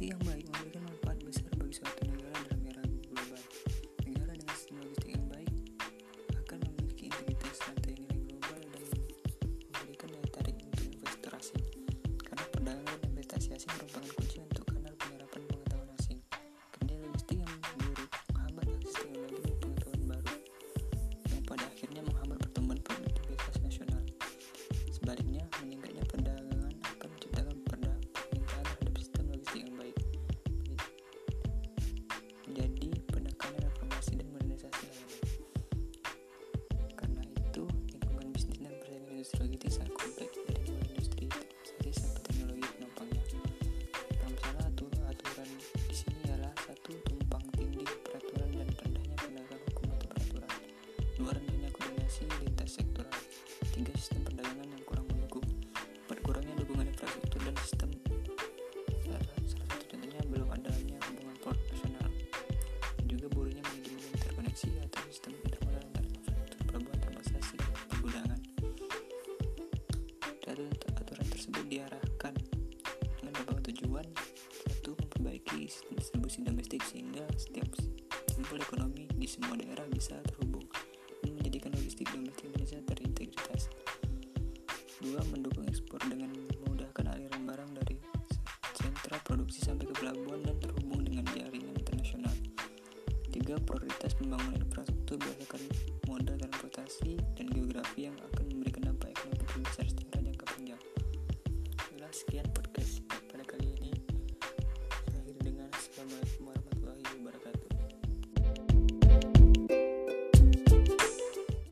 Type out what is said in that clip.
yang tujuan satu memperbaiki distribusi domestik sehingga setiap simpul ekonomi di semua daerah bisa terhubung dan menjadikan logistik domestik Indonesia terintegritas. Dua, mendukung ekspor dengan memudahkan aliran barang dari sentra produksi sampai ke pelabuhan dan terhubung dengan jaringan internasional. Tiga, prioritas pembangunan infrastruktur berdasarkan moda transportasi dan geografi yang akan memberi